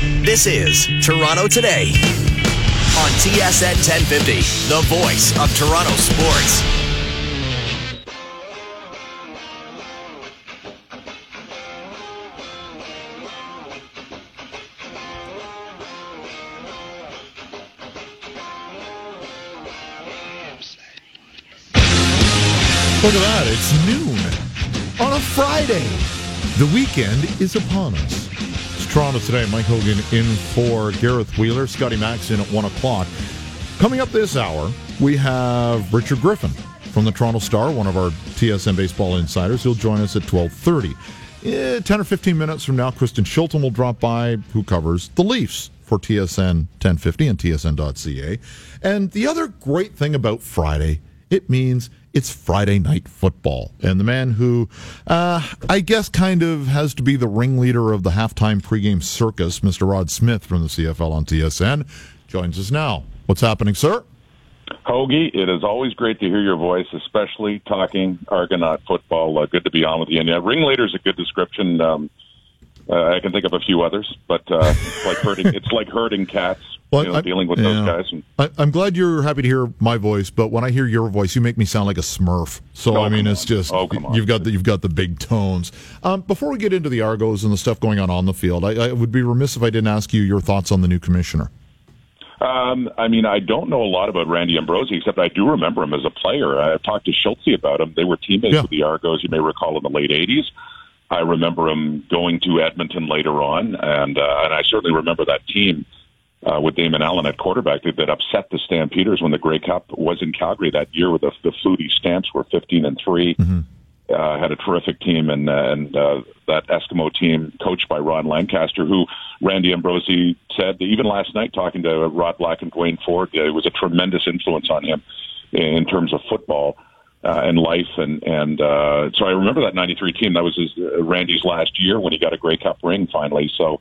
This is Toronto Today on TSN 1050, the voice of Toronto sports. Look at that. It's noon on a Friday. The weekend is upon us. Toronto today. Mike Hogan in for Gareth Wheeler. Scotty Max in at 1 o'clock. Coming up this hour, we have Richard Griffin from the Toronto Star, one of our TSN baseball insiders. He'll join us at 1230. Eh, 10 or 15 minutes from now, Kristen Shilton will drop by, who covers the Leafs for TSN 1050 and TSN.ca. And the other great thing about Friday, it means it's Friday night football. And the man who, uh, I guess, kind of has to be the ringleader of the halftime pregame circus, Mr. Rod Smith from the CFL on TSN, joins us now. What's happening, sir? Hoagie, it is always great to hear your voice, especially talking Argonaut football. Uh, good to be on with you. And yeah, ringleader is a good description. Um, uh, I can think of a few others, but uh, it's like herding. it's like herding cats. Well, you know, I, dealing with yeah. those guys. And, I, am glad you're happy to hear my voice, but when I hear your voice, you make me sound like a Smurf. So oh, I mean, it's just oh, you've got the, you've got the big tones. Um, before we get into the Argos and the stuff going on on the field, I, I would be remiss if I didn't ask you your thoughts on the new commissioner. Um, I mean, I don't know a lot about Randy Ambrosie, except I do remember him as a player. I've talked to Schultze about him. They were teammates yeah. with the Argos, you may recall, in the late 80s. I remember him going to Edmonton later on, and uh, and I certainly remember that team uh, with Damon Allen at quarterback that, that upset the Stampeders when the Grey Cup was in Calgary that year, where the, the Flutie Stamps were 15 and 3 mm-hmm. Uh, had a terrific team, and uh, and uh, that Eskimo team, coached by Ron Lancaster, who Randy Ambrosie said even last night, talking to Rod Black and Duane Forde, uh, it was a tremendous influence on him in terms of football uh, and life. And and uh, so I remember that '93 team. That was his, uh, Randy's last year when he got a Grey Cup ring finally. So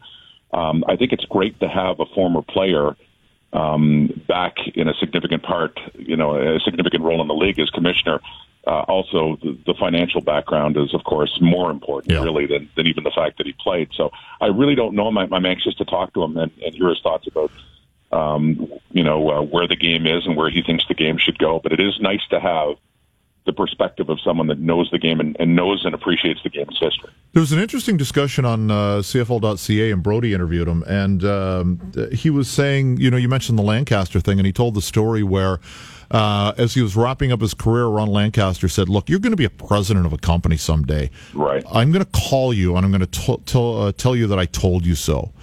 um, I think it's great to have a former player um, back in a significant part, you know, a significant role in the league as commissioner. Uh, also, the, the financial background is, of course, more important, yeah. really, than, than even the fact that he played. So I really don't know him. I'm, I'm anxious to talk to him and, and hear his thoughts about, um, you know, uh, where the game is and where he thinks the game should go. But it is nice to have the perspective of someone that knows the game and, and knows and appreciates the game's history. There was an interesting discussion on uh, CFL.ca, and Brody interviewed him, and um, he was saying, you know, you mentioned the Lancaster thing, and he told the story where. Uh, as he was wrapping up his career, Ron Lancaster said, "Look, you're going to be a president of a company someday. Right? I'm going to call you and I'm going to tell uh, tell you that I told you so."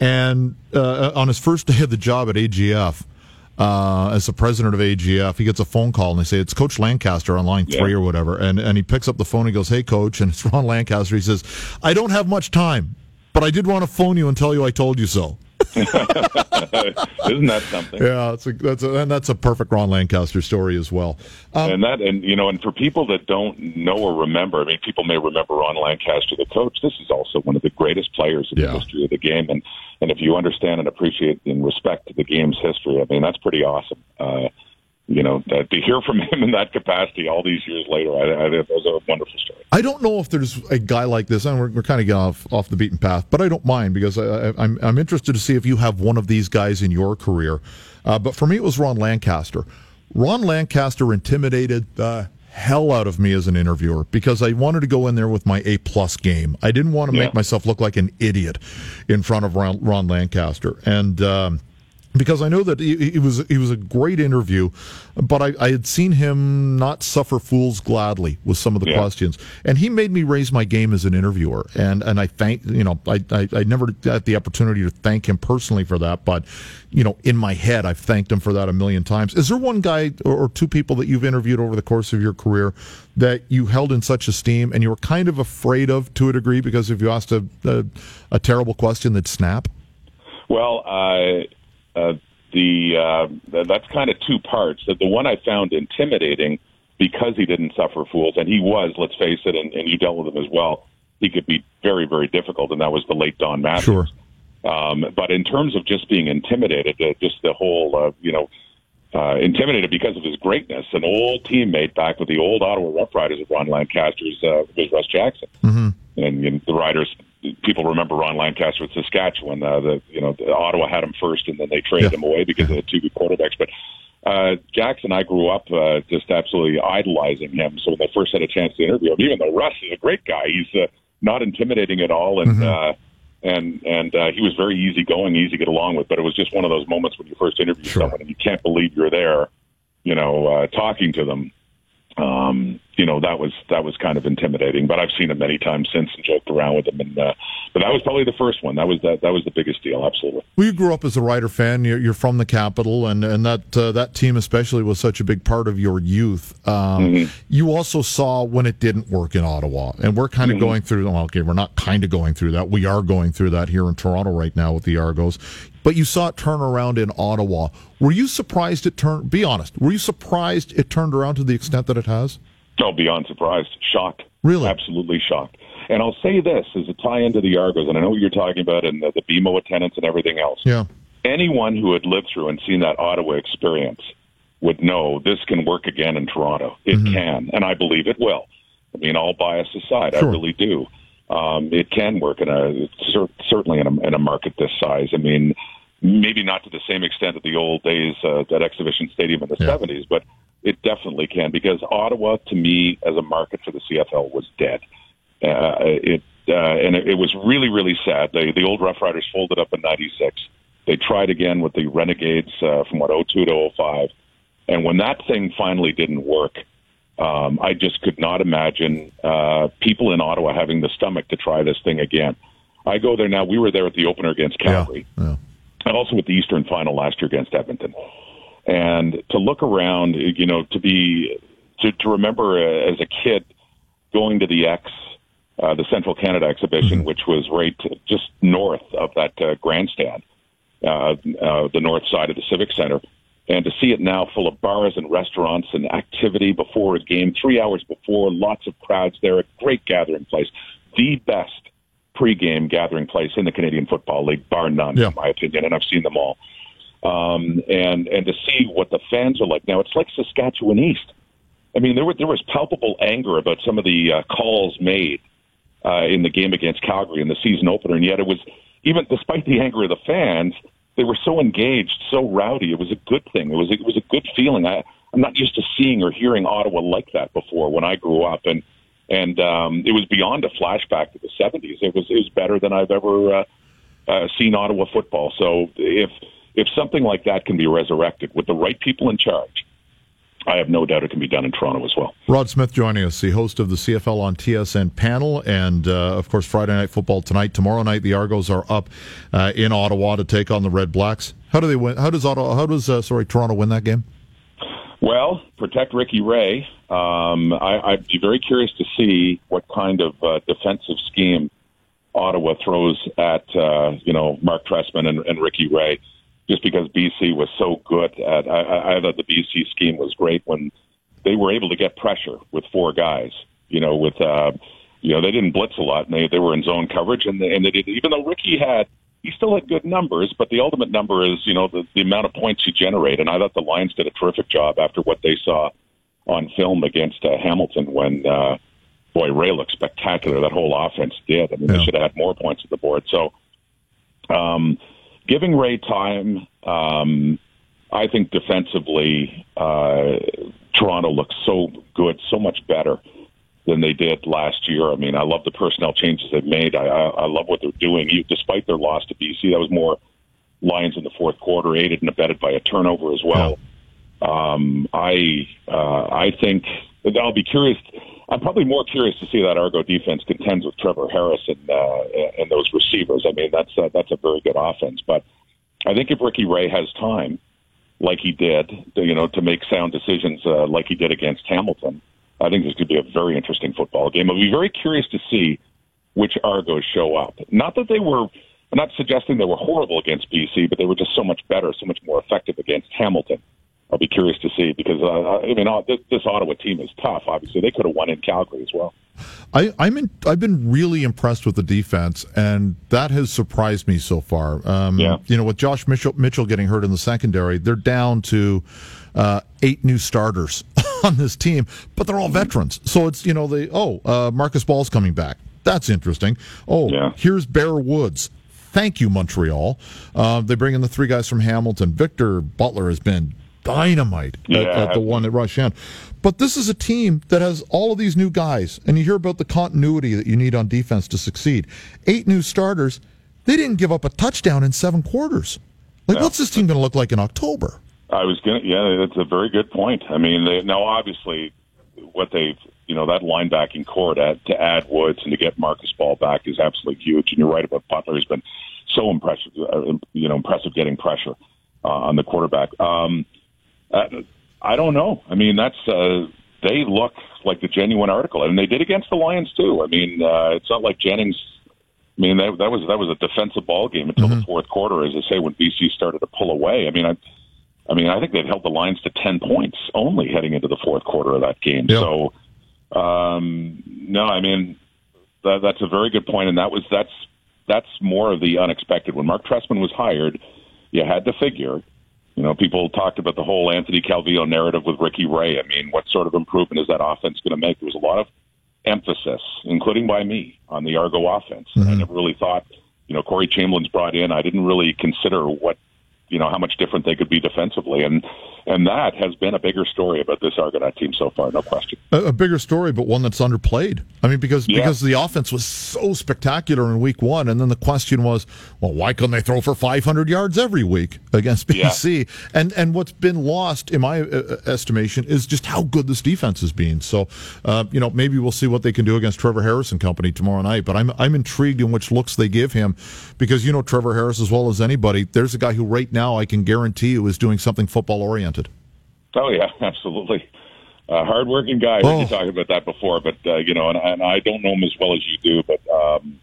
And uh, on his first day of the job at AGF, uh, as the president of AGF, he gets a phone call and they say it's Coach Lancaster on line three or whatever, and and he picks up the phone and goes, "Hey, Coach," and it's Ron Lancaster. He says, "I don't have much time, but I did want to phone you and tell you I told you so." Isn't that something? Yeah, that's a, that's a, and that's a perfect Ron Lancaster story as well. Um, and that, and you know, and for people that don't know or remember, I mean, people may remember Ron Lancaster, the coach. This is also one of the greatest players in yeah. the history of the game, and and if you understand and appreciate and respect the game's history, I mean, that's pretty awesome. Uh, you know, to, to hear from him in that capacity all these years later, I, I, it was a wonderful story. I don't know if there's a guy like this, and we're, we're kind of getting off, off the beaten path, but I don't mind because I, I'm, I'm interested to see if you have one of these guys in your career. Uh, but for me, it was Ron Lancaster. Ron Lancaster intimidated the hell out of me as an interviewer because I wanted to go in there with my A plus game. I didn't want to yeah. make myself look like an idiot in front of Ron, Ron Lancaster, and um, because I know that he, he, was he was a great interview, but I, I, had seen him not suffer fools gladly with some of the yeah. questions, and he made me raise my game as an interviewer, and and I thank you know I, I, I never got the opportunity to thank him personally for that, but you know in my head I've thanked him for that a million times. Is there one guy or, or two people that you've interviewed over the course of your career that you held in such esteem and you were kind of afraid of to a degree because if you asked a a, a terrible question, they'd snap? Well, I. Uh uh, the uh, that's kind of two parts. The, the one I found intimidating because he didn't suffer fools, and he was, let's face it, and, and you dealt with him as well. He could be very, very difficult, and that was the late Don Matthews. Sure. Um, but in terms of just being intimidated, uh, just the whole, uh, you know, uh, intimidated because of his greatness. An old teammate back with the old Ottawa Rough Riders of Ron Lancaster's uh, was Russ Jackson, mm-hmm. and, and the Riders people remember Ron Lancaster with Saskatchewan. Uh, the you know the, Ottawa had him first, and then they traded yeah. him away because of the two good quarterbacks. But uh, Jackson, I grew up uh, just absolutely idolizing him. So when they first had a chance to interview him, even though Russ is a great guy, he's uh, not intimidating at all, and mm-hmm. uh, and and uh, he was very easygoing, easy to get along with. But it was just one of those moments when you first interview sure. someone and you can't believe you're there, you know, uh, talking to them um, you know that was that was kind of intimidating. But I've seen him many times since and joked around with him. And uh, but that was probably the first one. That was that that was the biggest deal. Absolutely. Well, you grew up as a Rider fan. You're, you're from the capital, and and that uh, that team especially was such a big part of your youth. Um, mm-hmm. You also saw when it didn't work in Ottawa, and we're kind of mm-hmm. going through. Well, okay, we're not kind of going through that. We are going through that here in Toronto right now with the Argos but you saw it turn around in Ottawa. Were you surprised it turned? Be honest. Were you surprised it turned around to the extent that it has? No, beyond surprised, shocked. Really, absolutely shocked. And I'll say this as a tie into the Argos, and I know what you're talking about, and the, the BMO attendance and everything else. Yeah. Anyone who had lived through and seen that Ottawa experience would know this can work again in Toronto. It mm-hmm. can, and I believe it will. I mean, all bias aside, sure. I really do. Um, it can work in a certainly in a, in a market this size. I mean, maybe not to the same extent of the old days uh, at Exhibition Stadium in the yeah. 70s, but it definitely can because Ottawa, to me, as a market for the CFL, was dead. Uh, it uh, and it, it was really, really sad. The the old Rough Riders folded up in '96. They tried again with the Renegades uh, from what 02 to 05, and when that thing finally didn't work, um, I just could not imagine uh, people in Ottawa having the stomach to try this thing again. I go there now. We were there at the opener against Calgary. Yeah, yeah and also with the Eastern Final last year against Edmonton. And to look around, you know, to be to, to remember uh, as a kid going to the X, uh, the Central Canada exhibition, mm-hmm. which was right just north of that uh, grandstand, uh, uh, the north side of the Civic Center, and to see it now full of bars and restaurants and activity before a game, three hours before, lots of crowds there, a great gathering place, the best pregame gathering place in the Canadian Football League, bar none, yeah. in my opinion, and I've seen them all. Um, and and to see what the fans are like now, it's like Saskatchewan East. I mean, there was there was palpable anger about some of the uh, calls made uh, in the game against Calgary in the season opener, and yet it was even despite the anger of the fans, they were so engaged, so rowdy. It was a good thing. It was it was a good feeling. I I'm not used to seeing or hearing Ottawa like that before when I grew up, and and um, it was beyond a flashback to the '70s. It was it was better than I've ever uh, uh, seen Ottawa football. So if if something like that can be resurrected with the right people in charge, I have no doubt it can be done in Toronto as well. Rod Smith joining us, the host of the CFL on TSN panel, and uh, of course Friday night football tonight. Tomorrow night, the Argos are up uh, in Ottawa to take on the Red Blacks. How do they win? How does Ottawa? How does uh, sorry Toronto win that game? Well, protect Ricky Ray. Um, I, I'd be very curious to see what kind of uh, defensive scheme Ottawa throws at uh, you know Mark Trestman and, and Ricky Ray, just because BC was so good at. I, I thought the BC scheme was great when they were able to get pressure with four guys. You know, with uh, you know they didn't blitz a lot and they they were in zone coverage and they, and they did even though Ricky had he still had good numbers, but the ultimate number is, you know, the, the amount of points you generate. And I thought the Lions did a terrific job after what they saw on film against uh, Hamilton when, uh, boy, Ray looked spectacular. That whole offense did. I mean, yeah. they should have had more points at the board. So, um, giving Ray time, um, I think defensively, uh, Toronto looks so good, so much better than they did last year. I mean, I love the personnel changes they've made. I, I, I love what they're doing. despite their loss to BC, that was more Lions in the fourth quarter, aided and abetted by a turnover as well. Um, I uh, I think I'll be curious. I'm probably more curious to see that Argo defense contends with Trevor Harris and uh, and those receivers. I mean, that's uh, that's a very good offense. But I think if Ricky Ray has time, like he did, you know, to make sound decisions uh, like he did against Hamilton, I think this could be a very interesting football game. I'll be very curious to see which Argos show up. Not that they were, I'm not suggesting they were horrible against BC, but they were just so much better, so much more effective against Hamilton. I'll be curious to see because uh, I mean uh, this, this Ottawa team is tough. Obviously, they could have won in Calgary as well. I, I'm in, I've been really impressed with the defense, and that has surprised me so far. Um, yeah. You know, with Josh Mitchell, Mitchell getting hurt in the secondary, they're down to uh, eight new starters on this team, but they're all veterans. So it's you know the oh uh, Marcus Ball's coming back. That's interesting. Oh, yeah. here's Bear Woods. Thank you, Montreal. Uh, they bring in the three guys from Hamilton. Victor Butler has been dynamite yeah. at, at, the one at Rushan. But this is a team that has all of these new guys, and you hear about the continuity that you need on defense to succeed. Eight new starters. They didn't give up a touchdown in seven quarters. Like, yeah. what's this team going to look like in October? I was going to, yeah, that's a very good point. I mean, they, now obviously, what they've, you know, that linebacking corps to, to add Woods and to get Marcus Ball back is absolutely huge. And you're right about Butler. He's been so impressive, uh, you know, impressive getting pressure uh, on the quarterback. Um, uh, I don't know. I mean, that's uh, they look like the genuine article, and they did against the Lions too. I mean, uh, it's not like Jennings. I mean, that, that was that was a defensive ball game until mm-hmm. the fourth quarter, as I say, when BC started to pull away. I mean, I, I mean, I think they've held the lines to ten points only heading into the fourth quarter of that game. Yep. So, um, no, I mean, that, that's a very good point, and that was that's that's more of the unexpected. When Mark Trestman was hired, you had to figure you know, people talked about the whole Anthony Calvillo narrative with Ricky Ray. I mean, what sort of improvement is that offense going to make? There was a lot of emphasis, including by me, on the Argo offense. Mm-hmm. I never really thought, you know, Corey Chamberlain's brought in. I didn't really consider what you know how much different they could be defensively, and and that has been a bigger story about this Argonaut team so far, no question. A, a bigger story, but one that's underplayed. I mean, because yeah. because the offense was so spectacular in Week One, and then the question was, well, why couldn't they throw for 500 yards every week against BC? Yeah. And and what's been lost, in my uh, uh, estimation, is just how good this defense has been. So, uh, you know, maybe we'll see what they can do against Trevor Harris and company tomorrow night. But I'm I'm intrigued in which looks they give him, because you know Trevor Harris as well as anybody. There's a guy who right now I can guarantee you is doing something football oriented. Oh yeah, absolutely. Uh, hardworking guy. Oh. I heard you talking about that before, but uh, you know, and, and I don't know him as well as you do, but um,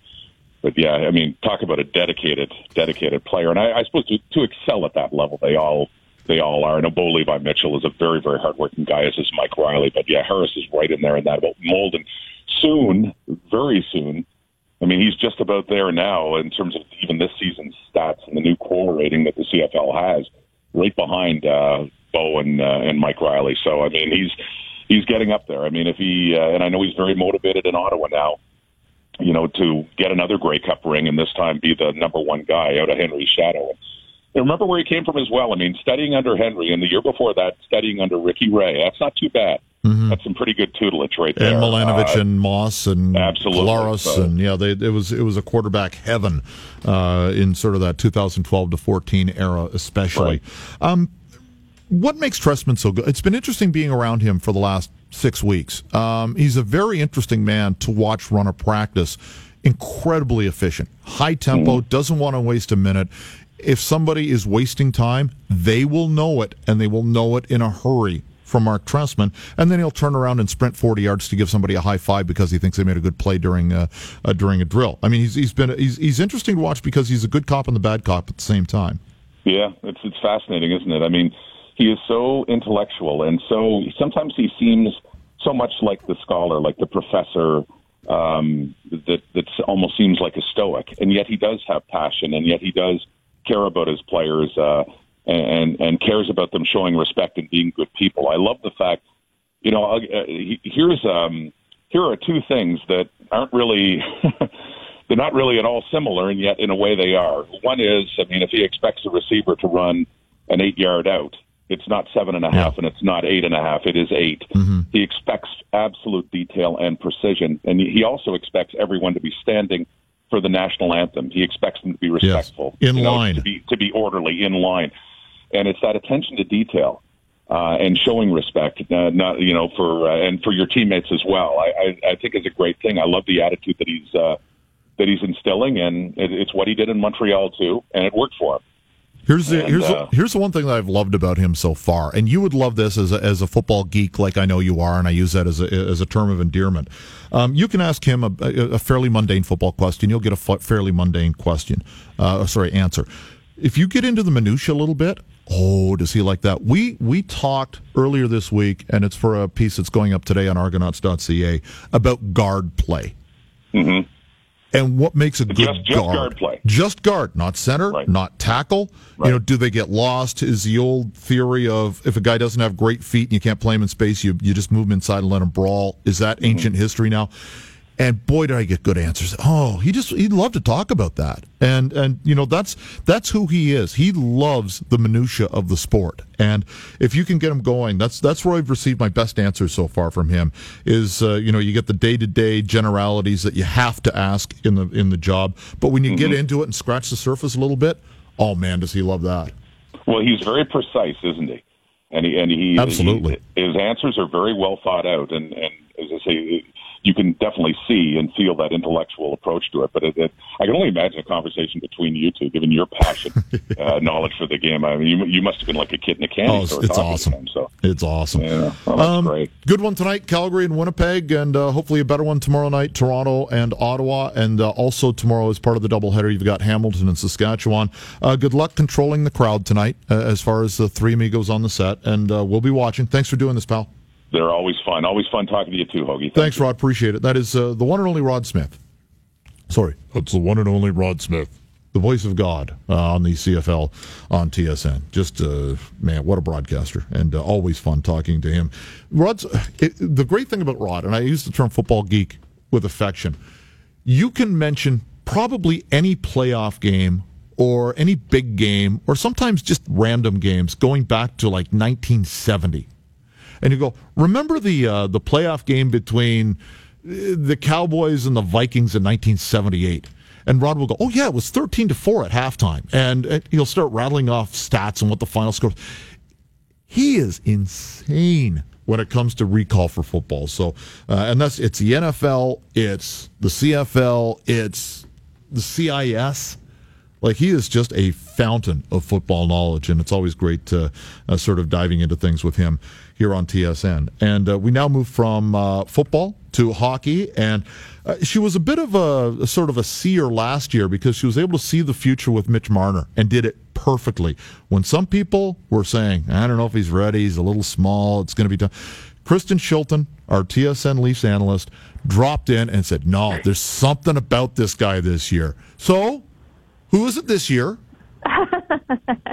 but yeah, I mean, talk about a dedicated, dedicated player, and I, I suppose to, to excel at that level, they all they all are. I know Bo Levi Mitchell is a very, very hardworking guy, as is Mike Reilly, but yeah, Harris is right in there in that about mold, and soon, very soon. I mean, he's just about there now in terms of even this season's stats and the new core rating that the CFL has, right behind uh, Bo and uh, and Mike Reilly. So I mean, he's he's getting up there. I mean, if he uh, and I know he's very motivated in Ottawa now. You know, to get another Grey Cup ring and this time be the number one guy out of Henry's shadow. And remember where he came from as well. I mean, studying under Henry, and the year before that, studying under Ricky Ray. That's not too bad. Mm-hmm. That's some pretty good tutelage right there. And Milanovich uh, and Moss and. Collaros and yeah, they, it was it was a quarterback heaven uh, in sort of that 2012 to 14 era, especially. Right. Um, what makes Trestman so good? It's been interesting being around him for the last six weeks. Um, he's a very interesting man to watch run a practice. Incredibly efficient, high tempo, mm. doesn't want to waste a minute. If somebody is wasting time, they will know it, and they will know it in a hurry from Mark Trestman, and then he'll turn around and sprint 40 yards to give somebody a high five because he thinks they made a good play during uh, uh, during a drill. I mean, he's he's been he's he's interesting to watch because he's a good cop and the bad cop at the same time. Yeah, it's it's fascinating, isn't it? I mean, he is so intellectual, and so sometimes he seems so much like the scholar, like the professor, um, that that almost seems like a stoic, and yet he does have passion, and yet he does care about his players, uh, and and cares about them showing respect and being good people. I love the fact, you know, uh, here's um, here are two things that aren't really. they're not really at all similar, and yet in a way they are. One is, I mean, if he expects a receiver to run an eight yard out, it's not seven and a half, and it's not eight and a half. It is 8 mm-hmm. He expects absolute detail and precision, and he also expects everyone to be standing for the national anthem. He expects them to be respectful, yes. in line, know, to be to be orderly, in line, and it's that attention to detail uh, and showing respect, uh, not you know for uh, and for your teammates as well. I, I, I think is a great thing. I love the attitude that he's uh, that he's instilling, and it, it's what he did in Montreal too, and it worked for him. Here's the and, here's uh, the, here's the one thing that I've loved about him so far, and you would love this as a, as a football geek, like I know you are, and I use that as a as a term of endearment. Um, you can ask him a, a, fairly mundane football question, you'll get a fairly mundane question, uh, sorry, answer. If you get into the minutia a little bit, oh, does he like that? We we talked earlier this week, and it's for a piece that's going up today on Argonauts.ca about guard play. Mm-hmm and what makes a good just, just guard. guard play. Just guard, not center, right. not tackle. Right. You know, do they get lost? Is the old theory of if a guy doesn't have great feet and you can't play him in space, you you just move him inside and let him brawl. Is that mm-hmm. ancient history now? And boy did I get good answers. Oh, he just he'd love to talk about that, and and you know that's that's who he is. He loves the minutia of the sport, and if you can get him going, that's that's where I've received my best answers so far from him. Is uh, you know you get the day to day generalities that you have to ask in the in the job, but when you mm-hmm. get into it and scratch the surface a little bit, oh man, does he love that? Well, he's very precise, isn't he? And he and he absolutely he, his answers are very well thought out, and and as I say, you can definitely see and feel that intellectual approach to it. But it, it, I can only imagine a conversation between you two, given your passion, uh, knowledge for the game. I mean, you, you must have been like a kid in a candy oh, store. It's awesome. So it's awesome. Yeah, well, um, great. Good one tonight, Calgary and Winnipeg, and uh, hopefully a better one tomorrow night, Toronto and Ottawa, and uh, also tomorrow as part of the doubleheader, you've got Hamilton and Saskatchewan. Uh, good luck controlling the crowd tonight, uh, as far as the three amigos on the set, and uh, we'll be watching. Thanks for doing this, pal. They're always fun. Always fun talking to you too, Hoagie. Thank Thanks, you. Rod. Appreciate it. That is uh, the one and only Rod Smith. Sorry, that's the one and only Rod Smith, the voice of God uh, on the CFL on TSN. Just uh, man, what a broadcaster, and uh, always fun talking to him. Rod's it, the great thing about Rod, and I use the term football geek with affection. You can mention probably any playoff game or any big game, or sometimes just random games going back to like 1970 and you go, remember the uh, the playoff game between uh, the Cowboys and the Vikings in 1978? And Rod will go, oh yeah, it was 13 to four at halftime, and, and he'll start rattling off stats and what the final score. He is insane when it comes to recall for football. So, uh, and that's it's the NFL, it's the CFL, it's the CIS. Like he is just a fountain of football knowledge, and it's always great to uh, sort of diving into things with him here on TSN. And uh, we now move from uh, football to hockey. And uh, she was a bit of a, a, sort of a seer last year because she was able to see the future with Mitch Marner and did it perfectly. When some people were saying, I don't know if he's ready, he's a little small, it's going to be tough. Kristen Shilton, our TSN Leafs analyst, dropped in and said, No, there's something about this guy this year. So, who is it this year?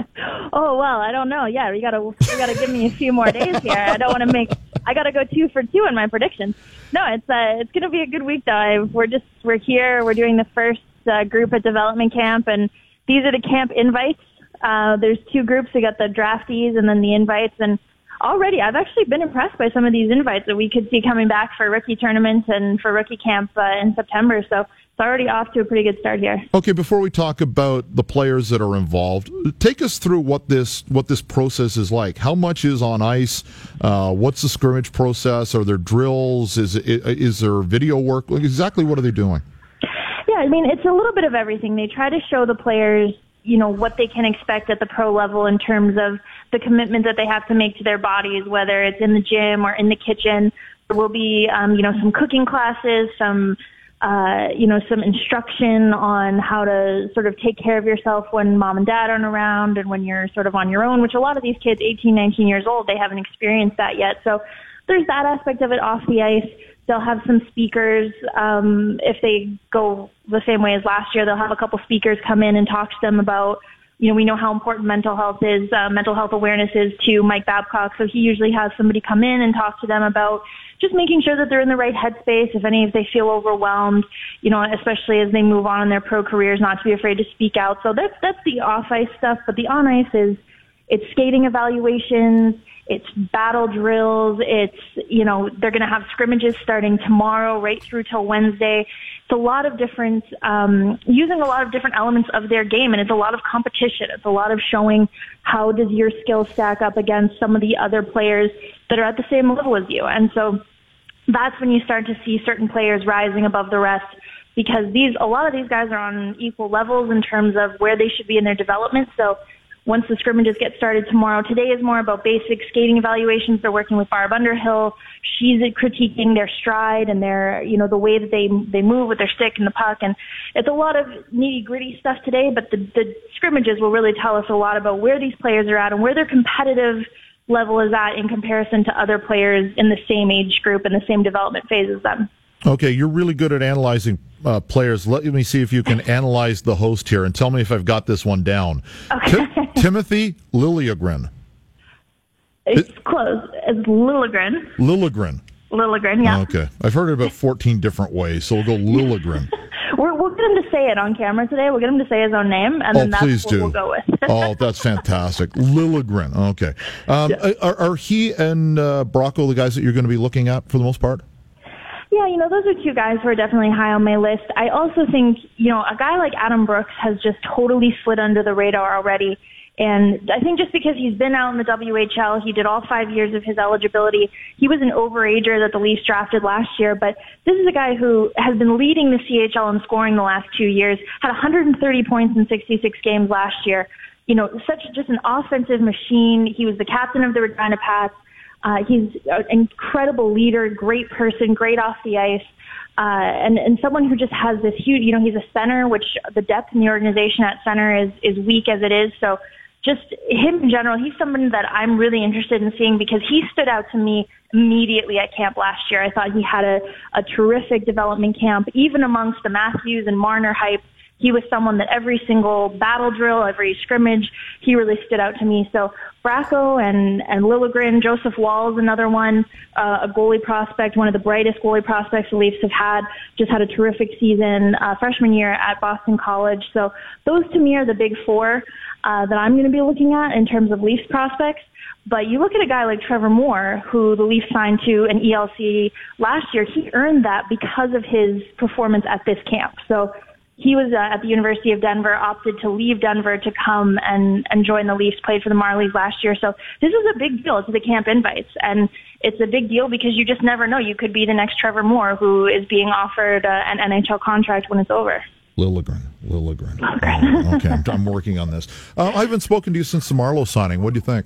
oh well, I don't know. Yeah, you gotta you gotta give me a few more days here. I don't want to make. I gotta go two for two in my predictions. No, it's uh, it's gonna be a good week though. I, we're just we're here. We're doing the first uh, group at development camp, and these are the camp invites. Uh, there's two groups. We got the draftees and then the invites, and already I've actually been impressed by some of these invites that we could see coming back for rookie tournament and for rookie camp uh, in September. So it's already off to a pretty good start here. Okay, before we talk about the players that are involved, take us through what this what this process is like. How much is on ice? Uh, what's the scrimmage process? Are there drills? Is is there video work? Exactly what are they doing? Yeah, I mean it's a little bit of everything. They try to show the players, you know, what they can expect at the pro level in terms of the commitment that they have to make to their bodies, whether it's in the gym or in the kitchen. There will be, um, you know, some cooking classes, some uh, you know, some instruction on how to sort of take care of yourself when mom and dad aren't around and when you're sort of on your own, which a lot of these kids, 18, 19 years old, they haven't experienced that yet. So there's that aspect of it off the ice. They'll have some speakers. Um, if they go the same way as last year, they'll have a couple speakers come in and talk to them about, you know, we know how important mental health is, uh, mental health awareness is to Mike Babcock. So he usually has somebody come in and talk to them about just making sure that they're in the right headspace. If any of they feel overwhelmed, you know, especially as they move on in their pro careers, not to be afraid to speak out. So that's that's the off ice stuff. But the on ice is it's skating evaluations, it's battle drills, it's you know they're going to have scrimmages starting tomorrow right through till Wednesday. It's a lot of different um, using a lot of different elements of their game, and it's a lot of competition. It's a lot of showing how does your skill stack up against some of the other players that are at the same level as you, and so that's when you start to see certain players rising above the rest because these a lot of these guys are on equal levels in terms of where they should be in their development. So once the scrimmages get started tomorrow, today is more about basic skating evaluations. They're working with Barb Underhill. She's critiquing their stride and their, you know, the way that they they move with their stick and the puck. And it's a lot of nitty gritty stuff today. But the the scrimmages will really tell us a lot about where these players are at and where they're competitive level is at in comparison to other players in the same age group and the same development phase as them. Okay, you're really good at analyzing uh, players. Let me see if you can analyze the host here and tell me if I've got this one down. Okay. Timothy Liljegren. It's it, close. It's Liljegren. Liljegren. Liljegren, yeah. Okay. I've heard it about 14 different ways, so we'll go Liljegren. We're, we'll get him to say it on camera today. We'll get him to say his own name, and oh, then that's please what do. we'll go with. oh, that's fantastic. Liljegren. Okay. Um, Yeah. are, are he and uh, Bracco the guys that you're going to be looking at for the most part? Yeah, you know, those are two guys who are definitely high on my list. I also think, you know, a guy like Adam Brooks has just totally slid under the radar already. And I think just because he's been out in the WHL, he did all five years of his eligibility. He was an overager that the Leafs drafted last year, but this is a guy who has been leading the CHL in scoring the last two years, had 130 points in 66 games last year. You know, such just an offensive machine. He was the captain of the Regina Pats. Uh, he's an incredible leader, great person, great off the ice, uh, and and someone who just has this huge. You know, he's a center, which the depth in the organization at center is is weak as it is. So, just him in general, he's someone that I'm really interested in seeing because he stood out to me immediately at camp last year. I thought he had a a terrific development camp, even amongst the Matthews and Marner hype he was someone that every single battle drill, every scrimmage, he really stood out to me. So Bracco and and Liljegren, Joseph Woll is another one, uh, a goalie prospect, one of the brightest goalie prospects the Leafs have had. Just had a terrific season uh, freshman year at Boston College. So those to me are the big four uh, that I'm going to be looking at in terms of Leafs prospects. But you look at a guy like Trevor Moore, who the Leafs signed to an ELC last year. He earned that because of his performance at this camp. So he was uh, at the University of Denver, opted to leave Denver to come and, and join the Leafs, played for the Marlies last year. So this is a big deal to the camp invites. And it's a big deal because you just never know. You could be the next Trevor Moore who is being offered uh, an NHL contract when it's over. Liljegren. Liljegren. Oh, okay, I'm, I'm working on this. Uh, I haven't spoken to you since the Marleau signing. What do you think?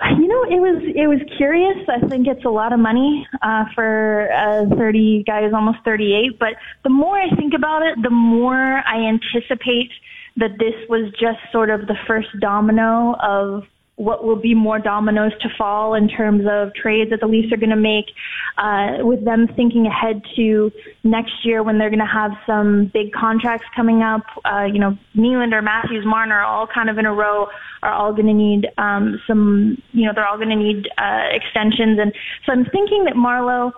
You know, it was it was curious. I think it's a lot of money uh, for a 30 guy who's almost 38. But the more I think about it, the more I anticipate that this was just sort of the first domino of what will be more dominoes to fall in terms of trades that the Leafs are going to make, uh, with them thinking ahead to next year when they're going to have some big contracts coming up. Uh, you know, Nylander, Matthews, Marner, all kind of in a row, are all going to need um, some. You know, they're all going to need uh, extensions, and so I'm thinking that Marleau.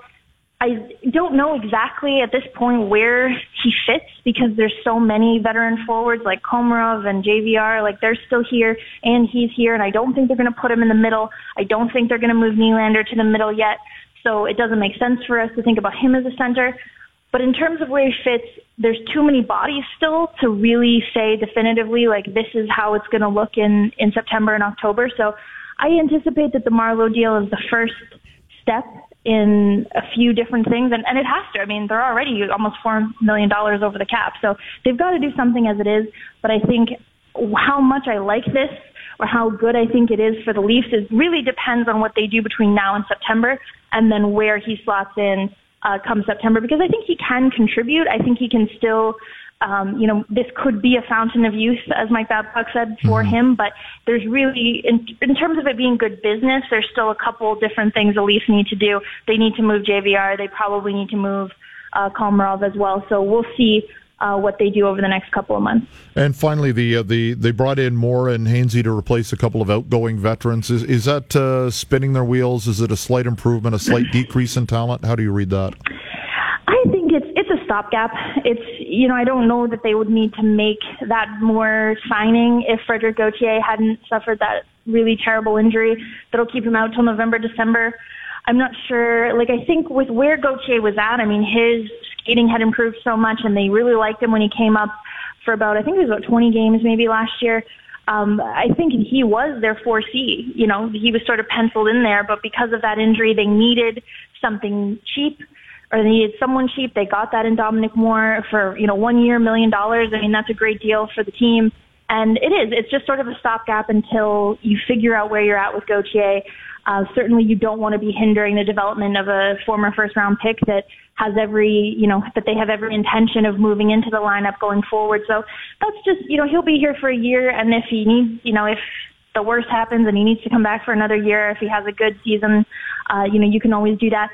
I don't know exactly at this point where he fits because there's so many veteran forwards like Komarov and JVR. Like they're still here and he's here, and I don't think they're going to put him in the middle. I don't think they're going to move Nylander to the middle yet. So it doesn't make sense for us to think about him as a center. But in terms of where he fits, there's too many bodies still to really say definitively like this is how it's going to look in in September and October. So I anticipate that the Marleau deal is the first step in a few different things and, and it has to. I mean, they're already almost four million dollars over the cap. So they've got to do something as it is. But I think how much I like this or how good I think it is for the Leafs is really depends on what they do between now and September and then where he slots in uh, come September because I think he can contribute. I think he can still um, you know, this could be a fountain of youth, as Mike Babcock said, for Mm-hmm. him. But there's really, in, in terms of it being good business, there's still a couple different things the Leafs need to do. They need to move JVR. They probably need to move uh, Komarov as well. So we'll see uh, what they do over the next couple of months. And finally, the uh, the they brought in Moore and Hainsey to replace a couple of outgoing veterans. Is is that uh, spinning their wheels? Is it a slight improvement, a slight decrease in talent? How do you read that? I think it's it's a stopgap. It's you know I don't know that they would need to make that Moore signing if Frederik Gauthier hadn't suffered that really terrible injury that'll keep him out till November December. I'm not sure. Like I think with where Gauthier was at, I mean his skating had improved so much, and they really liked him when he came up for about I think it was about 20 games maybe last year. Um, I think he was their 4C. You know, he was sort of penciled in there, but because of that injury, they needed something cheap or they needed someone cheap. They got that in Dominic Moore for, you know, one year, million dollars. I mean, that's a great deal for the team. And it is. It's just sort of a stopgap until you figure out where you're at with Gauthier. Uh, certainly you don't want to be hindering the development of a former first round pick that has every, you know, that they have every intention of moving into the lineup going forward. So that's just, you know, he'll be here for a year. And if he needs, you know, if the worst happens and he needs to come back for another year, if he has a good season, uh, you know, you can always do that.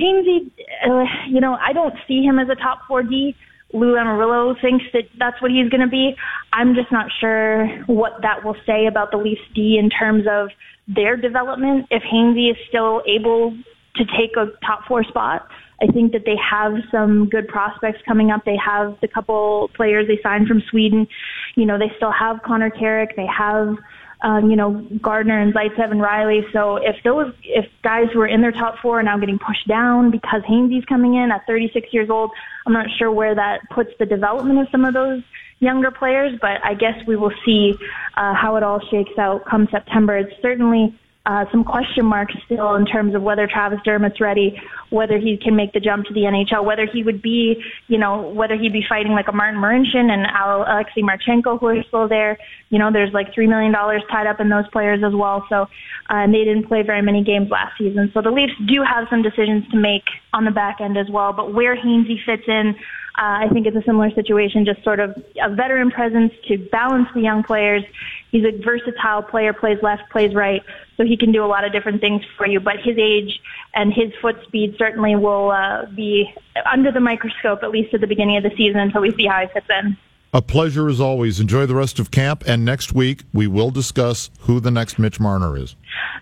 Hainsey, uh, you know, I don't see him as a top 4D. Lou Lamoriello thinks that that's what he's going to be. I'm just not sure what that will say about the Leafs D in terms of their development. If Hainsey is still able to take a top four spot. I think that they have some good prospects coming up. They have the couple players they signed from Sweden. You know, they still have Connor Carrick. They have, um, you know, Gardiner and Zaitsev and Rielly. So if those, if guys who in their top four are now getting pushed down because Hainsey's coming in at 36 years old, I'm not sure where that puts the development of some of those younger players, but I guess we will see uh, how it all shakes out come September. It's certainly uh, some question marks still in terms of whether Travis Dermott's ready, whether he can make the jump to the NHL, whether he would be, you know, whether he'd be fighting like a Martin Marincin and Alexei Marchenko who are still there. You know, there's like $3 million tied up in those players as well. So, uh, and they didn't play very many games last season. So the Leafs do have some decisions to make on the back end as well. But where Hainsey fits in, uh, I think it's a similar situation, just sort of a veteran presence to balance the young players. He's a versatile player, plays left, plays right, so he can do a lot of different things for you. But his age and his foot speed certainly will uh, be under the microscope, at least at the beginning of the season, until we see how he fits in. A pleasure as always. Enjoy the rest of camp, and next week we will discuss who the next Mitch Marner is.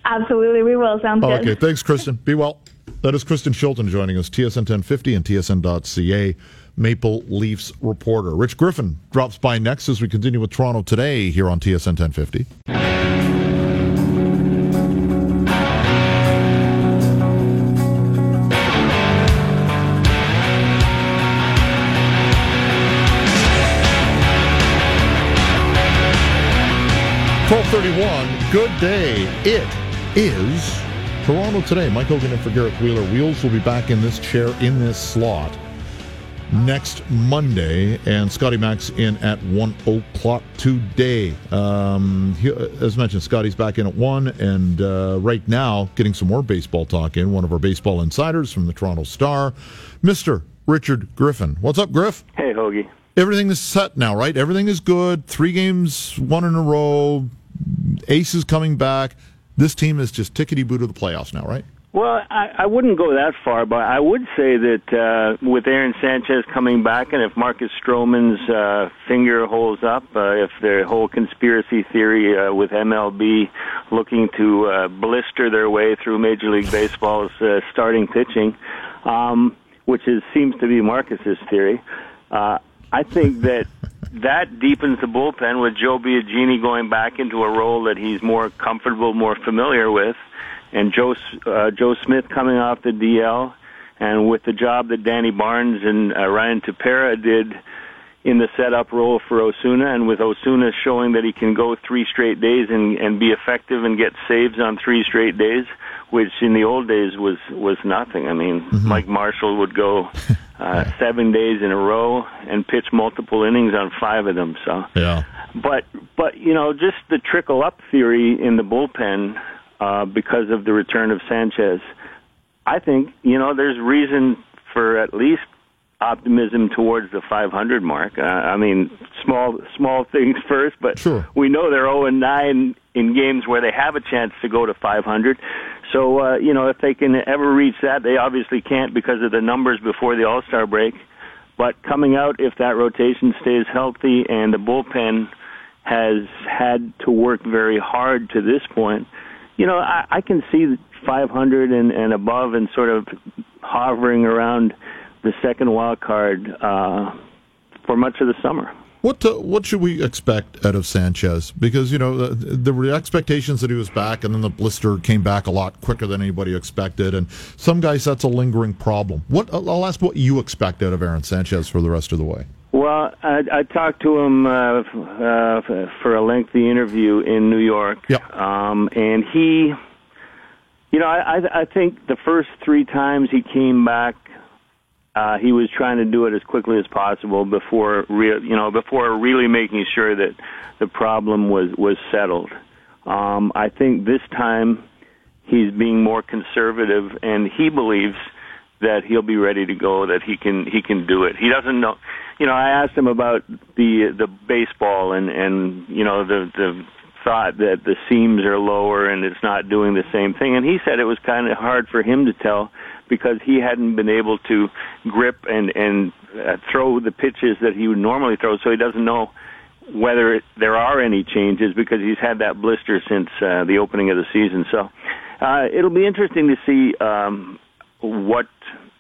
Absolutely, we will. Sounds good. Okay, thanks, Kristen. Be well. That is Kristen Shilton joining us, TSN 1050 and TSN.ca. Maple Leafs reporter. Rich Griffin drops by next as we continue with Toronto today here on TSN 1050. Twelve thirty-one. Good day. It is Toronto today. Mike Hogan and for Gareth Wheeler. Wheels will be back in this chair in this slot next Monday, and Scotty Max in at 1 o'clock today. Um, he, as mentioned, Scotty's back in at 1, and uh, right now, getting some more baseball talk in, one of our baseball insiders from the Toronto Star, Mr. Richard Griffin. What's up, Griff? Hey, Hoagie. Everything is set now, right? Everything is good. Three games, one in a row. Ace is coming back. This team is just tickety boo to the playoffs now, right? Well, I, I wouldn't go that far, but I would say that uh, with Aaron Sanchez coming back, and if Marcus Stroman's uh, finger holds up, uh, if the whole conspiracy theory uh, with MLB looking to uh, blister their way through Major League Baseball's uh, starting pitching, um, which is seems to be Marcus's theory, uh, I think that that deepens the bullpen with Joe Biagini going back into a role that he's more comfortable, more familiar with and Joe uh, Joe Smith coming off the DL, and with the job that Danny Barnes and uh, Ryan Tepera did in the setup role for Osuna, and with Osuna showing that he can go three straight days and, and be effective and get saves on three straight days, which in the old days was was nothing. I mean, mm-hmm. Mike Marshall would go uh, seven days in a row and pitch multiple innings on five of them. So yeah. But but you know, just the trickle up theory in the bullpen uh, because of the return of Sanchez. I think you know there's reason for at least optimism towards the 500 mark. Uh, I mean, small small things first, but sure. we know they're 0 and 9 in games where they have a chance to go to 500. So uh, you know, if they can ever reach that, they obviously can't because of the numbers before the All Star break. But coming out, if that rotation stays healthy and the bullpen has had to work very hard to this point, you know, I, I can see 500 and, and above and sort of hovering around the second wild card uh, for much of the summer. What uh, what should we expect out of Sanchez? Because you know there were expectations that he was back, and then the blister came back a lot quicker than anybody expected. And some guys that's a lingering problem. What I'll ask what you expect out of Aaron Sanchez for the rest of the way. Well, I, I talked to him uh, uh, for a lengthy interview in New York, yeah. um, and he, you know, I, I think the first three times he came back, uh, he was trying to do it as quickly as possible before, re- you know, before really making sure that the problem was was settled. Um, I think this time he's being more conservative, and he believes that he'll be ready to go, that he can he can do it. He doesn't know you know, I asked him about the the baseball and and you know the the thought that the seams are lower and it's not doing the same thing, and he said it was kind of hard for him to tell because he hadn't been able to grip and and uh, throw the pitches that he would normally throw, so he doesn't know whether there are any changes because he's had that blister since uh, the opening of the season. So uh, it'll be interesting to see um, what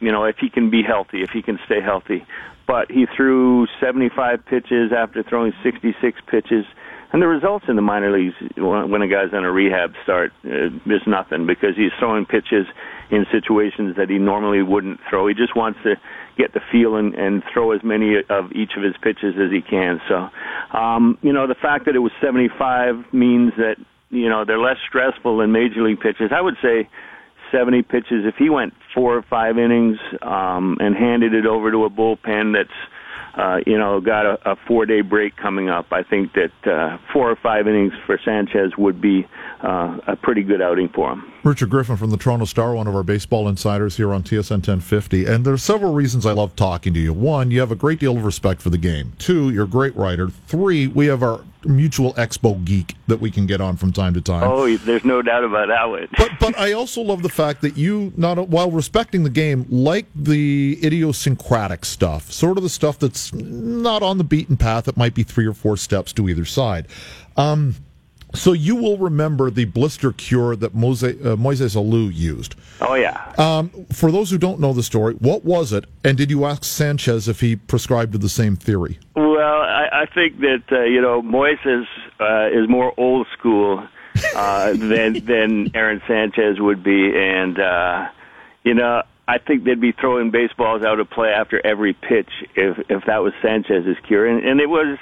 you know if he can be healthy, if he can stay healthy. But he threw 75 pitches after throwing 66 pitches. And the results in the minor leagues when a guy's on a rehab start uh, is nothing because he's throwing pitches in situations that he normally wouldn't throw. He just wants to get the feel and, and throw as many of each of his pitches as he can. So, um, you know, the fact that it was 75 means that you know they're less stressful than major league pitches. I would say 70 pitches. If he went four or five innings um, and handed it over to a bullpen that's uh, you know, got a, a four day break coming up. I think that uh, four or five innings for Sanchez would be uh, a pretty good outing for him. Richard Griffin from the Toronto Star, one of our baseball insiders here on TSN 1050. And there's several reasons I love talking to you. One, you have a great deal of respect for the game. Two, you're a great writer. Three, we have our mutual expo geek that we can get on from time to time. Oh, there's no doubt about that one. but but I also love the fact that you not while respecting the game, like the idiosyncratic stuff, sort of the stuff that's not on the beaten path. It might be three or four steps to either side. Um, so you will remember the blister cure that Mose, uh, Moises Alou used. Oh yeah. Um, for those who don't know the story, what was it? And did you ask Sanchez if he prescribed the same theory? Well, I, I think that uh, you know Moises uh, is more old school uh, than than Aaron Sanchez would be, and uh, you know I think they'd be throwing baseballs out of play after every pitch if if that was Sanchez's cure, and, and it was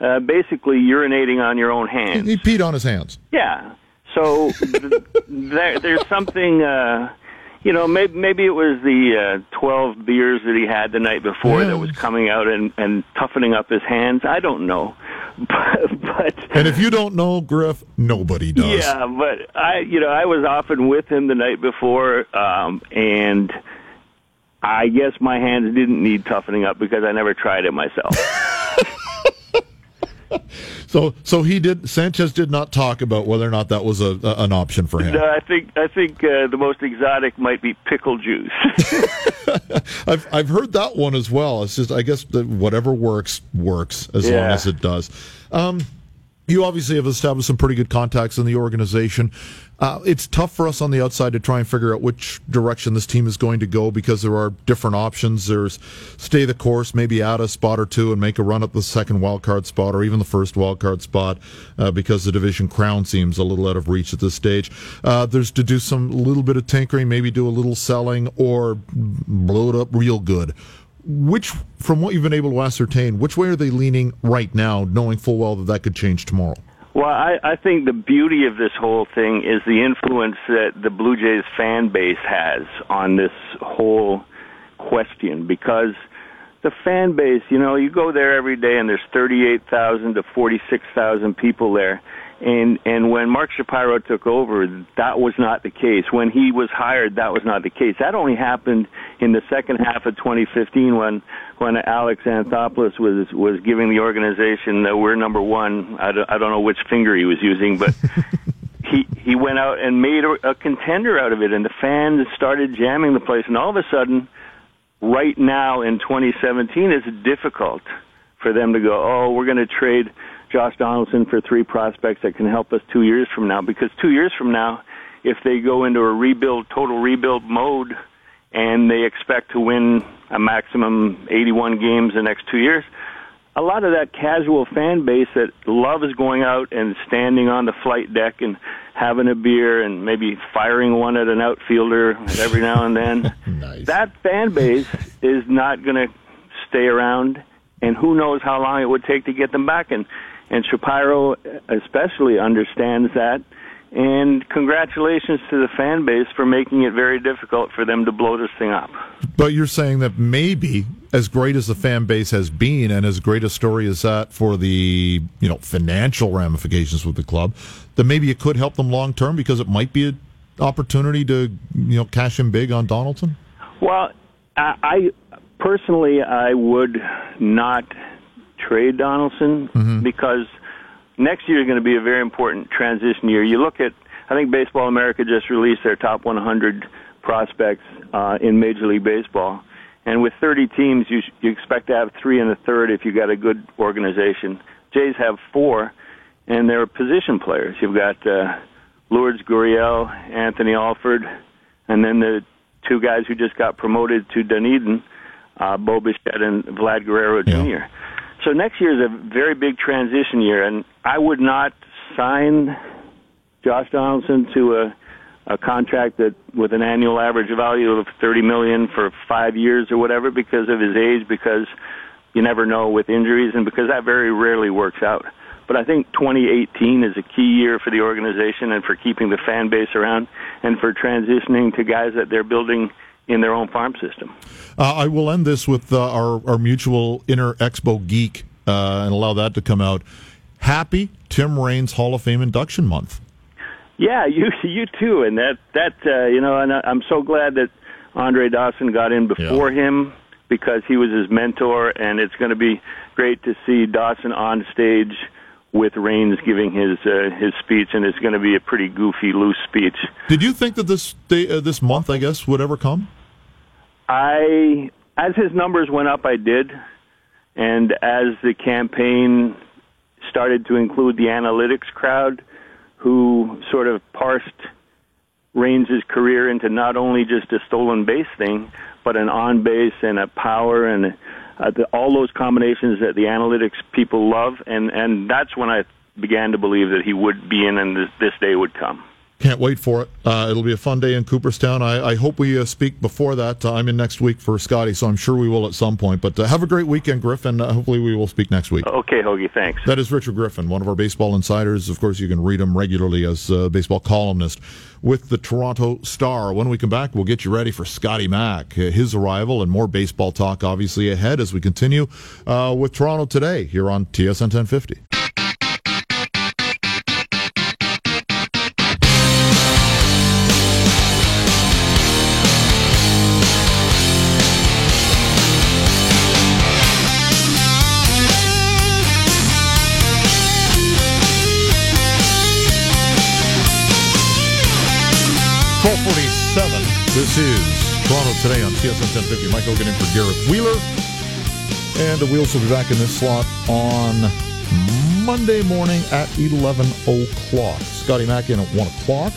uh, basically urinating on your own hands. He peed on his hands. Yeah. So th- there, there's something. Uh, you know, maybe maybe it was the uh, 12 beers that he had the night before that was coming out and and toughening up his hands. I don't know, but, but and if you don't know Griff, nobody does. Yeah, but I, you know, I was often with him the night before, um, and I guess my hands didn't need toughening up because I never tried it myself. So, so he did. Sanchez did not talk about whether or not that was a, a an option for him. No, I think I think uh, the most exotic might be pickle juice. I've I've heard that one as well. It's just I guess whatever works works as yeah. long as it does. Um, you obviously have established some pretty good contacts in the organization. Uh, it's tough for us on the outside to try and figure out which direction this team is going to go because there are different options. There's stay the course, maybe add a spot or two and make a run at the second wild card spot or even the first wild card spot uh, because the division crown seems a little out of reach at this stage. Uh, there's to do some little bit of tinkering, maybe do a little selling or blow it up real good which, from what you've been able to ascertain, which way are they leaning right now, knowing full well that that could change tomorrow? Well, I, I think the beauty of this whole thing is the influence that the Blue Jays fan base has on this whole question because the fan base, you know, you go there every day and there's 38,000 to 46,000 people there and and when Mark Shapiro took over, that was not the case. When he was hired, that was not the case. That only happened in the second half of 2015 when when Alex Anthopoulos was was giving the organization that we're number one. I don't, I don't know which finger he was using, but. he he went out and made a, a contender out of it, and the fans started jamming the place. And all of a sudden, right now in 2017, it's difficult for them to go. Oh, we're going to trade Josh Donaldson for three prospects that can help us two years from now. Because two years from now, if they go into a rebuild, total rebuild mode, and they expect to win a maximum 81 games the next two years, a lot of that casual fan base that loves going out and standing on the flight deck and having a beer and maybe firing one at an outfielder every now and then. nice. That fan base is not going to stay around, and who knows how long it would take to get them back. And and Shapiro especially understands that. And congratulations to the fan base for making it very difficult for them to blow this thing up. But you're saying that maybe, as great as the fan base has been, and as great a story as that for the you know financial ramifications with the club, that maybe it could help them long term because it might be an opportunity to you know cash in big on Donaldson. Well, I, I personally I would not trade Donaldson mm-hmm. because next year is going to be a very important transition year. You look at, I think Baseball America just released their top 100 prospects uh, in Major League Baseball. And with 30 teams, you, you expect to have three in the third if you got a good organization. Jays have four, and they're position players. You've got uh, Lourdes Gurriel, Anthony Alford, and then the two guys who just got promoted to Dunedin, uh, Bo Bichette and Vlad Guerrero Yeah. So next year is a very big transition year, and I would not sign Josh Donaldson to a a contract that with an annual average value of 30 million for 5 years or whatever because of his age because you never know with injuries and because that very rarely works out. But I think 2018 is a key year for the organization and for keeping the fan base around and for transitioning to guys that they're building in their own farm system. Uh, I will end this with uh, our, our mutual inner Expo geek uh, and allow that to come out. Happy Tim Raines Hall of Fame induction month. Yeah, you you too, and that that uh, you know, and I- I'm so glad that Andre Dawson got in before him because he was his mentor, and it's going to be great to see Dawson on stage with Raines giving his uh, his speech, and it's going to be a pretty goofy, loose speech. Did you think that this day, uh, this month, I guess, would ever come? I, as his numbers went up, I did, and as the campaign started to include the analytics crowd, who sort of parsed Raines' career into not only just a stolen base thing, but an on base and a power and uh, the, all those combinations that the analytics people love, and and that's when I began to believe that he would be in, and this, this day would come. Can't wait for it. Uh, it'll be a fun day in Cooperstown. I, I hope we uh, speak before that. Uh, I'm in next week for Scotty, so I'm sure we will at some point. But uh, have a great weekend, Griffin. Uh, hopefully, we will speak next week. Okay, Hoagie, thanks. That is Richard Griffin, one of our baseball insiders. Of course, you can read him regularly as a baseball columnist with the Toronto Star. When we come back, we'll get you ready for Scotty Mack, his arrival, and more baseball talk, obviously, ahead as we continue uh, with Toronto today here on TSN 1050. Twelve forty-seven. This is Toronto today on TSN 1050. Mike Hogan in for Gareth Wheeler, and the Wheels will be back in this slot on Monday morning at eleven o'clock. Scotty Mack in at one o'clock.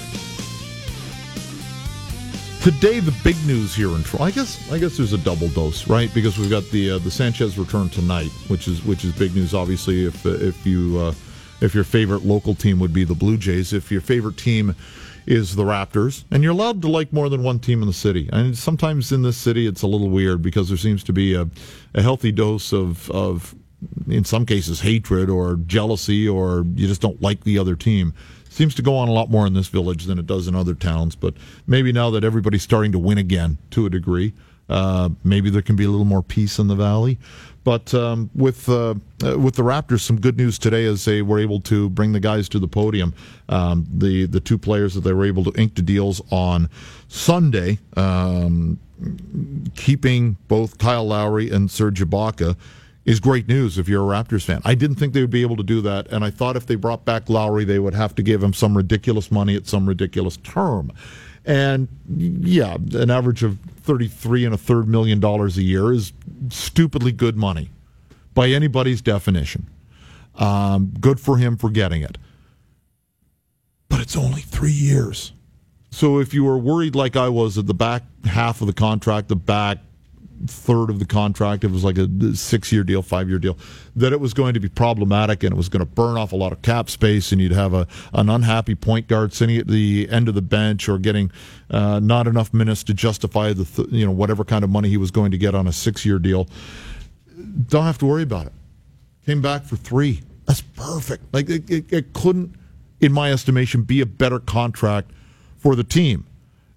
Today, the big news here in Toronto. I guess I guess there's a double dose, right? Because we've got the uh, the Sanchez return tonight, which is which is big news. Obviously, if uh, if you uh, if your favorite local team would be the Blue Jays, if your favorite team is the Raptors, and you're allowed to like more than one team in the city. And sometimes in this city, it's a little weird because there seems to be a, a healthy dose of of in some cases hatred or jealousy or you just don't like the other team seems to go on a lot more in this village than it does in other towns. But maybe now that everybody's starting to win again to a degree, uh, maybe there can be a little more peace in the valley. But um, with uh, uh, with the Raptors, some good news today as they were able to bring the guys to the podium. Um, the the two players that they were able to ink the deals on Sunday, um, keeping both Kyle Lowry and Serge Ibaka is great news if you're a Raptors fan. I didn't think they would be able to do that, and I thought if they brought back Lowry, they would have to give him some ridiculous money at some ridiculous term. And yeah, an average of thirty-three and a third million dollars a year is stupidly good money by anybody's definition. Um, good for him for getting it, but it's only three years. So if you were worried like I was at the back half of the contract, the back third of the contract, it was like a six year deal, five year deal, that it was going to be problematic and it was going to burn off a lot of cap space and you'd have a, an unhappy point guard sitting at the end of the bench or getting uh, not enough minutes to justify the, th- you know, whatever kind of money he was going to get on a six year deal. Don't have to worry about it. Came back for three. That's perfect. Like it, it, it couldn't, in my estimation, be a better contract for the team.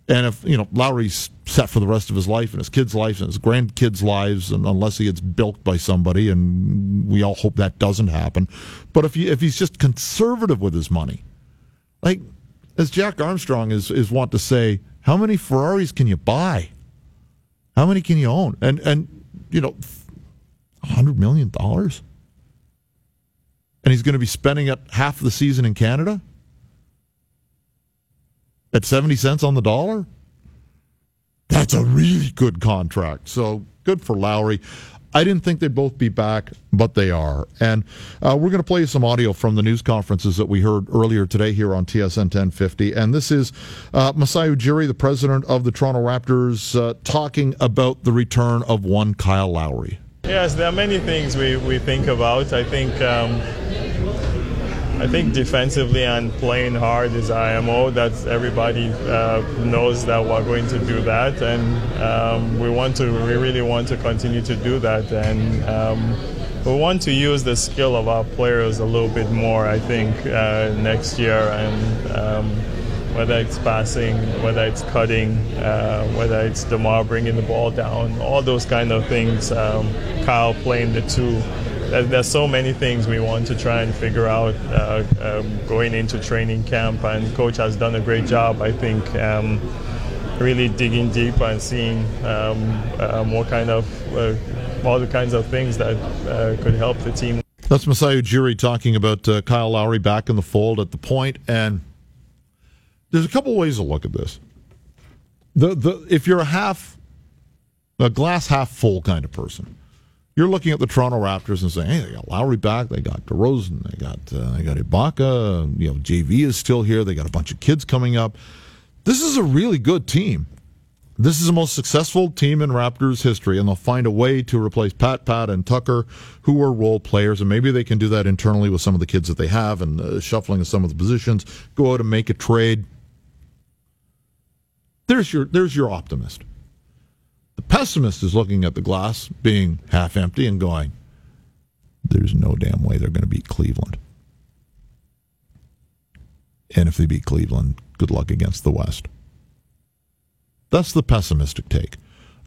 And if you know Lowry's set for the rest of his life and his kids' lives and his grandkids' lives, and unless he gets bilked by somebody, and we all hope that doesn't happen. But if you, if he's just conservative with his money, like as Jack Armstrong is is want to say, how many Ferraris can you buy? How many can you own? And and you know, hundred million dollars, and he's going to be spending it half the season in Canada at 70 cents on the dollar? That's a really good contract. So good for Lowry. I didn't think they'd both be back, but they are. And uh, we're going to play some audio from the news conferences that we heard earlier today here on TSN 1050. And this is uh, Masai Ujiri, the president of the Toronto Raptors, uh, talking about the return of one Kyle Lowry. Yes, there are many things we, we think about. I think um, I think defensively and playing hard is IMO. That everybody uh, knows that we're going to do that, and um, we want to. We really want to continue to do that, and um, we want to use the skill of our players a little bit more. I think uh, next year, and um, whether it's passing, whether it's cutting, uh, whether it's Demar bringing the ball down, all those kind of things. Um, Kyle playing the two there's so many things we want to try and figure out uh, um, going into training camp, and coach has done a great job, I think, um, really digging deep and seeing um, um what kind of uh, all the kinds of things that uh, could help the team. That's Masai Ujiri talking about uh, Kyle Lowry back in the fold at the point, and there's a couple ways to look at this. The the if you're a half a glass half full kind of person you're looking at the Toronto Raptors and saying, "Hey, they got Lowry back. They got DeRozan. They got uh, they got Ibaka. You know, JV is still here. They got a bunch of kids coming up. This is a really good team. This is the most successful team in Raptors history, and they'll find a way to replace Pat, Pat, and Tucker, who are role players, and maybe they can do that internally with some of the kids that they have and uh, shuffling some of the positions. Go out and make a trade. There's your there's your optimist. The pessimist is looking at the glass being half empty and going, there's no damn way they're going to beat Cleveland. And if they beat Cleveland, good luck against the West. That's the pessimistic take.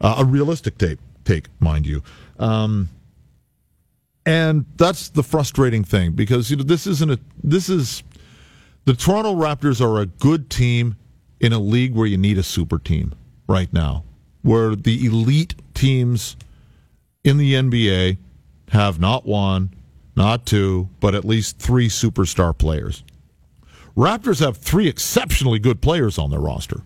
Uh, a realistic take, take mind you. Um, and that's the frustrating thing because you know this isn't a this is the Toronto Raptors are a good team in a league where you need a super team right now where the elite teams in the NBA have not one, not two, but at least three superstar players. Raptors have three exceptionally good players on their roster.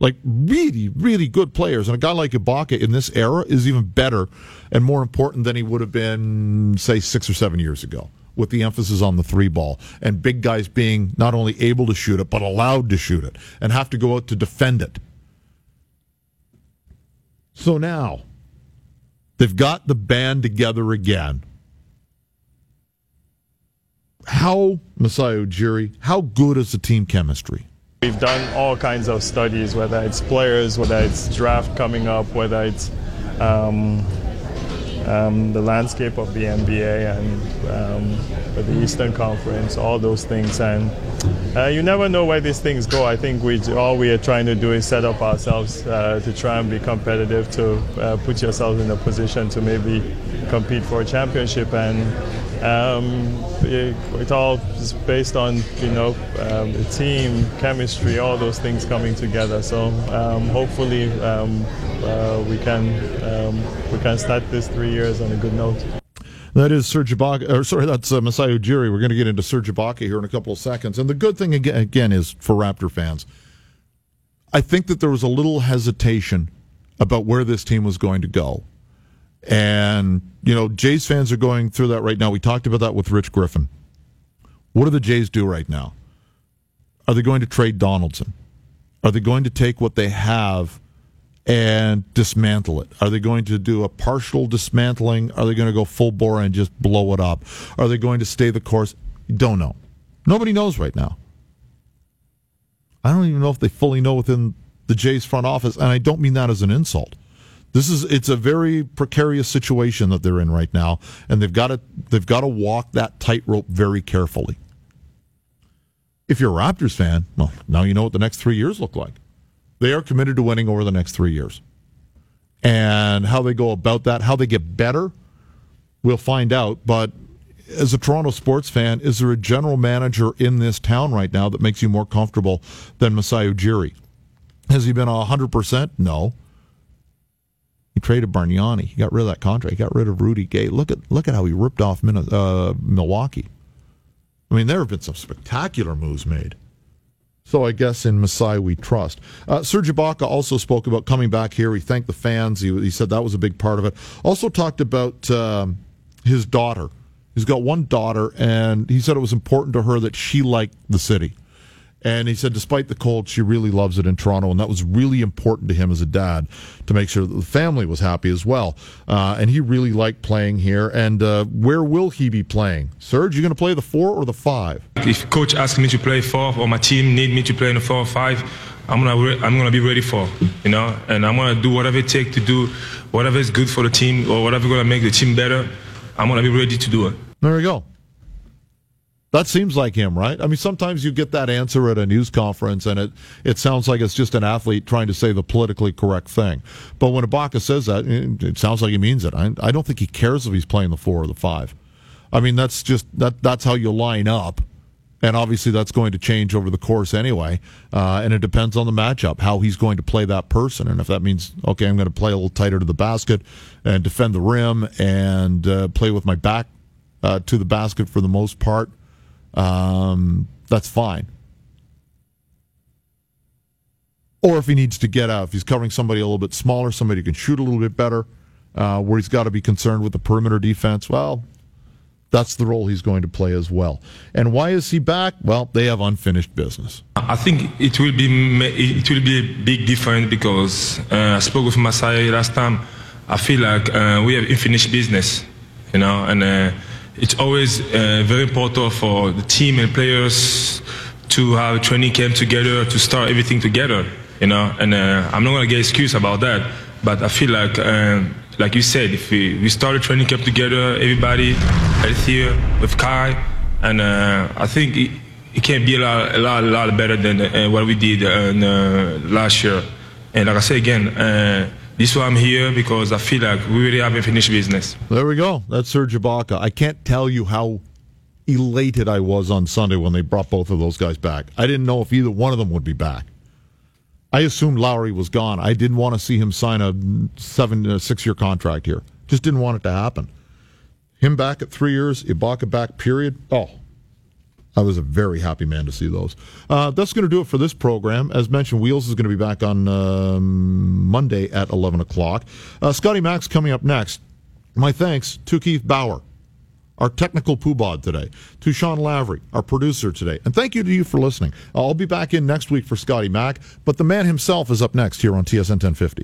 Like really, really good players. And a guy like Ibaka in this era is even better and more important than he would have been, say, six or seven years ago, with the emphasis on the three ball and big guys being not only able to shoot it, but allowed to shoot it and have to go out to defend it. So now they've got the band together again. How, Masai Ujiri, how good is the team chemistry? We've done all kinds of studies, whether it's players, whether it's draft coming up, whether it's um, um, the landscape of the NBA and um, the Eastern Conference, all those things. And uh, you never know where these things go. I think we all we are trying to do is set up ourselves uh, to try and be competitive, to uh, put yourselves in a position to maybe compete for a championship. And um, it, all is based on you know um, the team chemistry, all those things coming together. So um, hopefully um, uh, we can um, we can start this three years on a good note. That is Serge Ibaka, or sorry, that's uh, Masai Ujiri. We're going to get into Serge Ibaka here in a couple of seconds. And the good thing again, again is for Raptor fans, I think that there was a little hesitation about where this team was going to go. And, you know, Jays fans are going through that right now. We talked about that with Rich Griffin. What do the Jays do right now? Are they going to trade Donaldson? Are they going to take what they have and dismantle it? Are they going to do a partial dismantling? Are they going to go full bore and just blow it up? Are they going to stay the course? Don't know. Nobody knows right now. I don't even know if they fully know within the Jays front office, and I don't mean that as an insult. This is it's a very precarious situation that they're in right now, and they've got to they've got to walk that tightrope very carefully. If you're a Raptors fan, well, now you know what the next three years look like. They are committed to winning over the next three years. And how they go about that, how they get better, we'll find out. But as a Toronto sports fan, is there a general manager in this town right now that makes you more comfortable than Masai Ujiri? Has he been 100%? No. He traded Bargnani. He got rid of that contract. He got rid of Rudy Gay. Look at look at how he ripped off uh, Milwaukee. I mean, there have been some spectacular moves made So I guess in Masai we trust. Uh, Serge Ibaka also spoke about coming back here. He thanked the fans. He, he said that was a big part of it. Also talked about um, his daughter. He's got one daughter, and he said it was important to her that she liked the city. And he said, despite the cold, she really loves it in Toronto, and that was really important to him as a dad to make sure that the family was happy as well. Uh, and he really liked playing here. And uh, where will he be playing? Serge, you going to play the four or the five? If coach asks me to play four, or my team need me to play in the four or five, I'm gonna re- I'm gonna be ready for, you know, and I'm gonna do whatever it takes to do whatever is good for the team or whatever gonna make the team better. I'm gonna be ready to do it. There we go. That seems like him, right? I mean, sometimes you get that answer at a news conference, and it, it sounds like it's just an athlete trying to say the politically correct thing. But when Ibaka says that, it, sounds like he means it. I, I don't think he cares if he's playing the four or the five. I mean, that's just that that's how you line up, and obviously that's going to change over the course anyway. Uh, and it depends on the matchup, how he's going to play that person, and if that means okay, I'm going to play a little tighter to the basket and defend the rim and uh, play with my back uh, to the basket for the most part um, that's fine. Or if he needs to get out, if he's covering somebody a little bit smaller, somebody who can shoot a little bit better, uh, where he's got to be concerned with the perimeter defense, well, that's the role he's going to play as well. And why is he back? Well, they have unfinished business. I think it will be it will be a big difference because uh, I spoke with Masai last time. I feel like uh, we have unfinished business, you know, and uh, it's always uh, very important for the team and players to have training camp together to start everything together you know? And uh, i'm not going to get excuse about that but i feel like uh, like you said if we, we started training camp together everybody healthier with kai and uh, i think it, it can be a lot, a lot, a lot better than uh, what we did uh, last year. And like i say again this is why I'm here because I feel like we really haven't finished business. There we go. That's Serge Ibaka. I can't tell you how elated I was on Sunday when they brought both of those guys back. I didn't know if either one of them would be back. I assumed Lowry was gone. I didn't want to see him sign a seven, uh, six year contract here. Just didn't want it to happen. Him back at three years, Ibaka back, period. Oh, I was a very happy man to see those. Uh, that's going to do it for this program. As mentioned, Wheels is going to be back on um, Monday at 11 o'clock. Uh, Scotty Max coming up next. My thanks to Keith Bauer, our technical poobod today, to Sean Lavery, our producer today. And thank you to you for listening. I'll be back in next week for Scotty Mac, but the man himself is up next here on TSN 1050.